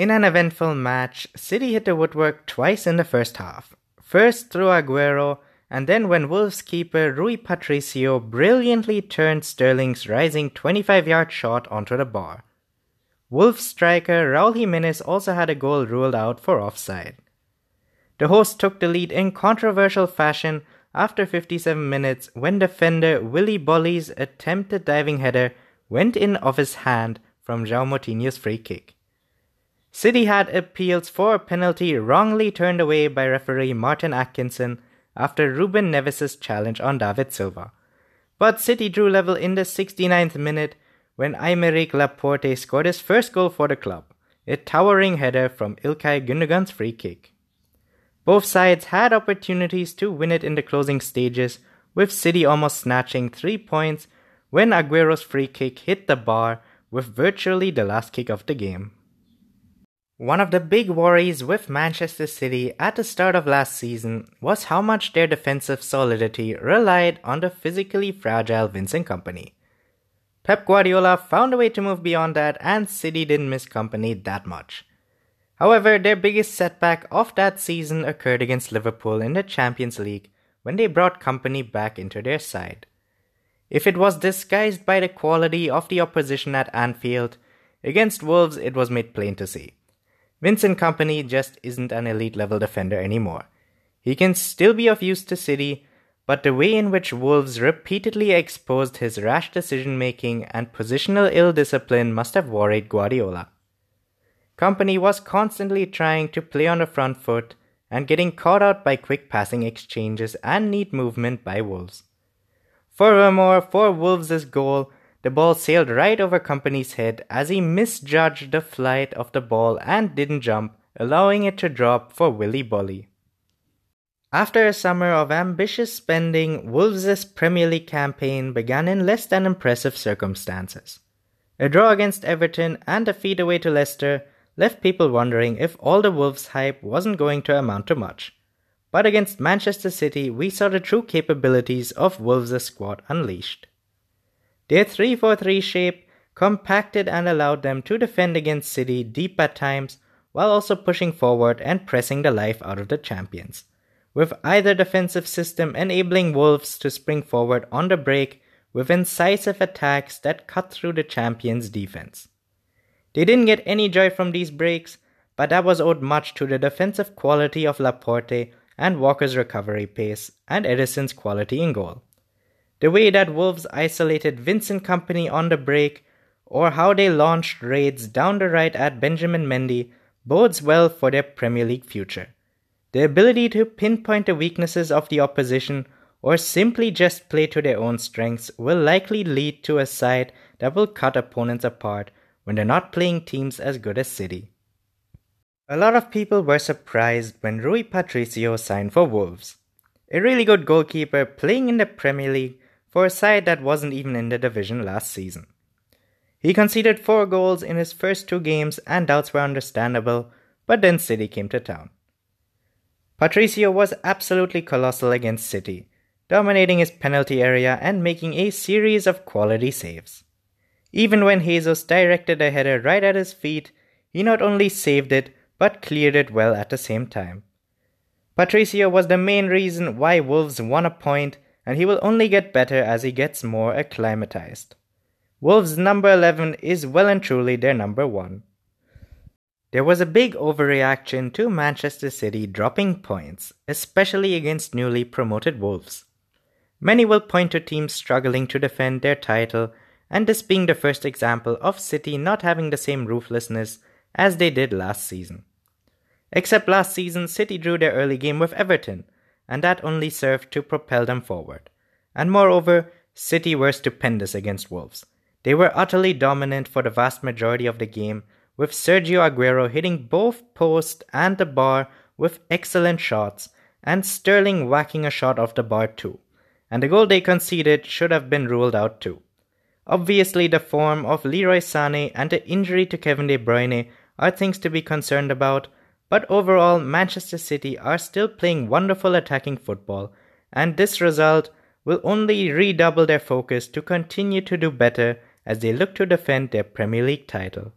In an eventful match, City hit the woodwork twice in the first half. First through Aguero, and then when Wolves keeper Rui Patricio brilliantly turned Sterling's rising 25 yard shot onto the bar. Wolves striker Raul Jimenez also had a goal ruled out for offside. The host took the lead in controversial fashion after 57 minutes when defender Willy Boly's attempted diving header went in off his hand from João Moutinho's free kick. City had appeals for a penalty wrongly turned away by referee Martin Atkinson after Ruben Neves' challenge on David Silva. But City drew level in the 69th minute when Aymeric Laporte scored his first goal for the club, a towering header from Ilkay Gundogan's free kick. Both sides had opportunities to win it in the closing stages, with City almost snatching three points when Aguero's free kick hit the bar with virtually the last kick of the game. One of the big worries with Manchester City at the start of last season was how much their defensive solidity relied on the physically fragile Vincent Kompany. Pep Guardiola found a way to move beyond that, and City didn't miss Kompany that much. However, their biggest setback of that season occurred against Liverpool in the Champions League when they brought Kompany back into their side. If it was disguised by the quality of the opposition at Anfield, against Wolves it was made plain to see. Vincent Kompany just isn't an elite level defender anymore. He can still be of use to City, but the way in which Wolves repeatedly exposed his rash decision making and positional ill discipline must have worried Guardiola. Kompany was constantly trying to play on the front foot and getting caught out by quick passing exchanges and neat movement by Wolves. Furthermore, for Wolves' goal, the ball sailed right over Kompany's head as he misjudged the flight of the ball and didn't jump, allowing it to drop for Willy Boly. After a summer of ambitious spending, Wolves' Premier League campaign began in less than impressive circumstances. A draw against Everton and a feat away to Leicester left people wondering if all the Wolves hype wasn't going to amount to much. But against Manchester City, we saw the true capabilities of Wolves' squad unleashed. Their 3 4 3 shape compacted and allowed them to defend against City deep at times while also pushing forward and pressing the life out of the champions, with either defensive system enabling Wolves to spring forward on the break with incisive attacks that cut through the champions' defense. They didn't get any joy from these breaks, but that was owed much to the defensive quality of Laporte and Walker's recovery pace and Ederson's quality in goal the way that Wolves isolated Vincent Kompany on the break, or how they launched raids down the right at Benjamin Mendy bodes well for their Premier League future. The ability to pinpoint the weaknesses of the opposition or simply just play to their own strengths will likely lead to a side that will cut opponents apart when they're not playing teams as good as City. A lot of people were surprised when Rui Patricio signed for Wolves. A really good goalkeeper playing in the Premier League for a side that wasn't even in the division last season. He conceded four goals in his first two games, and doubts were understandable, but then City came to town. Patricio was absolutely colossal against City, dominating his penalty area and making a series of quality saves. Even when Jesus directed a header right at his feet, he not only saved it, but cleared it well at the same time. Patricio was the main reason why Wolves won a point and he will only get better as he gets more acclimatized. Wolves' number 11 is well and truly their number 1. There was a big overreaction to Manchester City dropping points, especially against newly promoted Wolves. Many will point to teams struggling to defend their title, and this being the first example of City not having the same ruthlessness as they did last season. Except last season, City drew their early game with Everton, and that only served to propel them forward. And moreover, City were stupendous against Wolves. They were utterly dominant for the vast majority of the game, with Sergio Aguero hitting both post and the bar with excellent shots, and Sterling whacking a shot off the bar too. And the goal they conceded should have been ruled out too. Obviously, the form of Leroy Sané and the injury to Kevin De Bruyne are things to be concerned about, but overall, Manchester City are still playing wonderful attacking football, and this result will only redouble their focus to continue to do better as they look to defend their Premier League title.